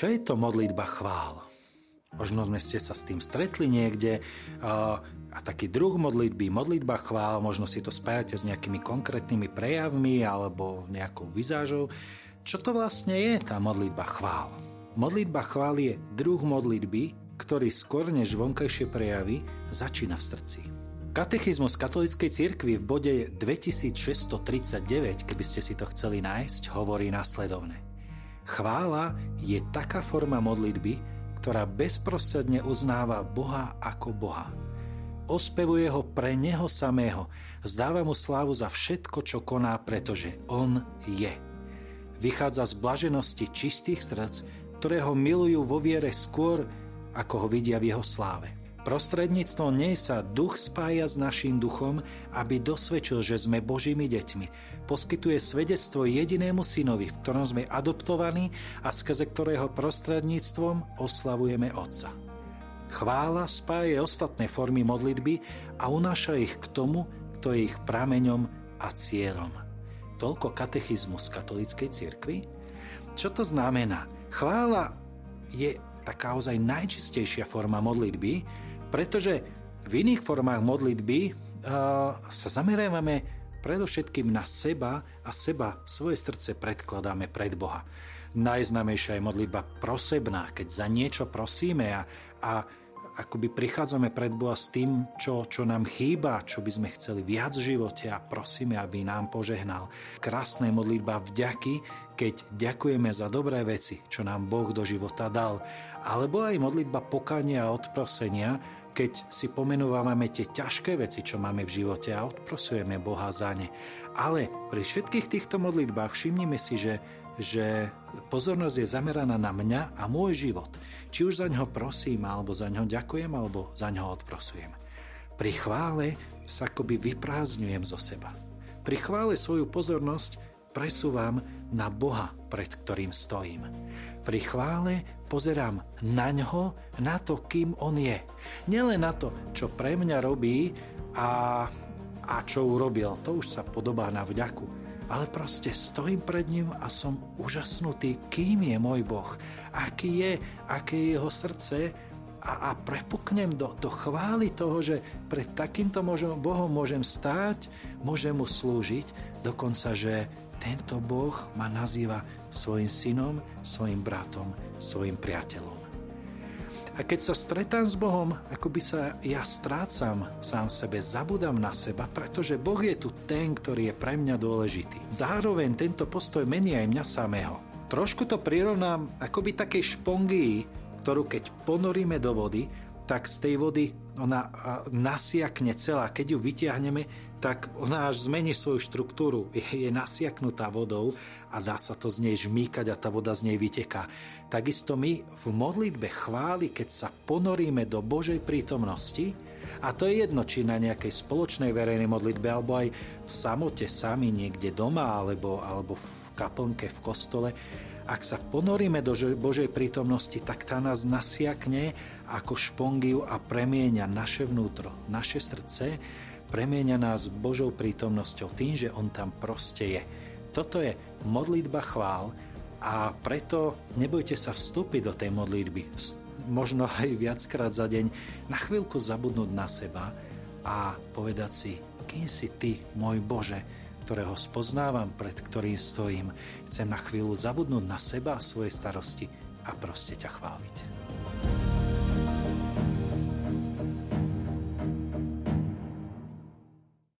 Čo je to modlitba chvál? Možno sme ste sa s tým stretli niekde a, taký druh modlitby, modlitba chvál, možno si to spájate s nejakými konkrétnymi prejavmi alebo nejakou vizážou. Čo to vlastne je tá modlitba chvál? Modlitba chvál je druh modlitby, ktorý skôr než vonkajšie prejavy začína v srdci. Katechizmus katolíckej cirkvi v bode 2639, keby ste si to chceli nájsť, hovorí následovne. Chvála je taká forma modlitby, ktorá bezprostredne uznáva Boha ako Boha. Ospevuje ho pre Neho samého, zdáva mu slávu za všetko, čo koná, pretože On je. Vychádza z blaženosti čistých srdc, ktoré ho milujú vo viere skôr, ako ho vidia v jeho sláve. Prostredníctvom nej sa duch spája s našim duchom, aby dosvedčil, že sme Božími deťmi. Poskytuje svedectvo jedinému synovi, v ktorom sme adoptovaní a skrze ktorého prostredníctvom oslavujeme Otca. Chvála spája ostatné formy modlitby a unáša ich k tomu, kto je ich prameňom a cieľom. Toľko katechizmus katolíckej cirkvi? Čo to znamená? Chvála je taká ozaj najčistejšia forma modlitby, pretože v iných formách modlitby uh, sa zameriavame predovšetkým na seba a seba svoje srdce predkladáme pred Boha. Najznamejšia je modlitba prosebná, keď za niečo prosíme a, a akoby prichádzame pred Boha s tým, čo, čo nám chýba, čo by sme chceli viac v živote a prosíme, aby nám požehnal. Krásna modlitba vďaky, keď ďakujeme za dobré veci, čo nám Boh do života dal. Alebo aj modlitba pokania a odprosenia, keď si pomenúvame tie ťažké veci, čo máme v živote a odprosujeme Boha za ne. Ale pri všetkých týchto modlitbách všimnime si, že, že pozornosť je zameraná na mňa a môj život. Či už za ňo prosím, alebo za ňo ďakujem, alebo za ňo odprosujem. Pri chvále sa akoby vyprázdňujem zo seba. Pri chvále svoju pozornosť presúvam na Boha, pred ktorým stojím. Pri chvále pozerám na ňo, na to, kým on je. Nielen na to, čo pre mňa robí a, a čo urobil, to už sa podobá na vďaku. Ale proste stojím pred ním a som úžasnutý, kým je môj Boh, aký je, aké je jeho srdce a, a prepuknem do, do chvály toho, že pred takýmto Bohom môžem stáť, môžem mu slúžiť, dokonca, že tento Boh ma nazýva svojim synom, svojim bratom, svojim priateľom. A keď sa stretám s Bohom, ako by sa ja strácam sám sebe, zabudám na seba, pretože Boh je tu ten, ktorý je pre mňa dôležitý. Zároveň tento postoj mení aj mňa samého. Trošku to prirovnám akoby takej špongii, ktorú keď ponoríme do vody, tak z tej vody ona nasiakne celá. Keď ju vyťahneme, tak ona až zmení svoju štruktúru. Je, je nasiaknutá vodou a dá sa to z nej žmýkať a tá voda z nej vyteká. Takisto my v modlitbe chváli, keď sa ponoríme do Božej prítomnosti, a to je jedno, či na nejakej spoločnej verejnej modlitbe, alebo aj v samote sami niekde doma, alebo, alebo v kaplnke, v kostole, ak sa ponoríme do Božej prítomnosti, tak tá nás nasiakne ako špongiu a premieňa naše vnútro, naše srdce premieňa nás Božou prítomnosťou tým, že On tam proste je. Toto je modlitba chvál a preto nebojte sa vstúpiť do tej modlitby. Možno aj viackrát za deň na chvíľku zabudnúť na seba a povedať si, kým si Ty, môj Bože, ktorého spoznávam, pred ktorým stojím. Chcem na chvíľu zabudnúť na seba a svoje starosti a proste ťa chváliť.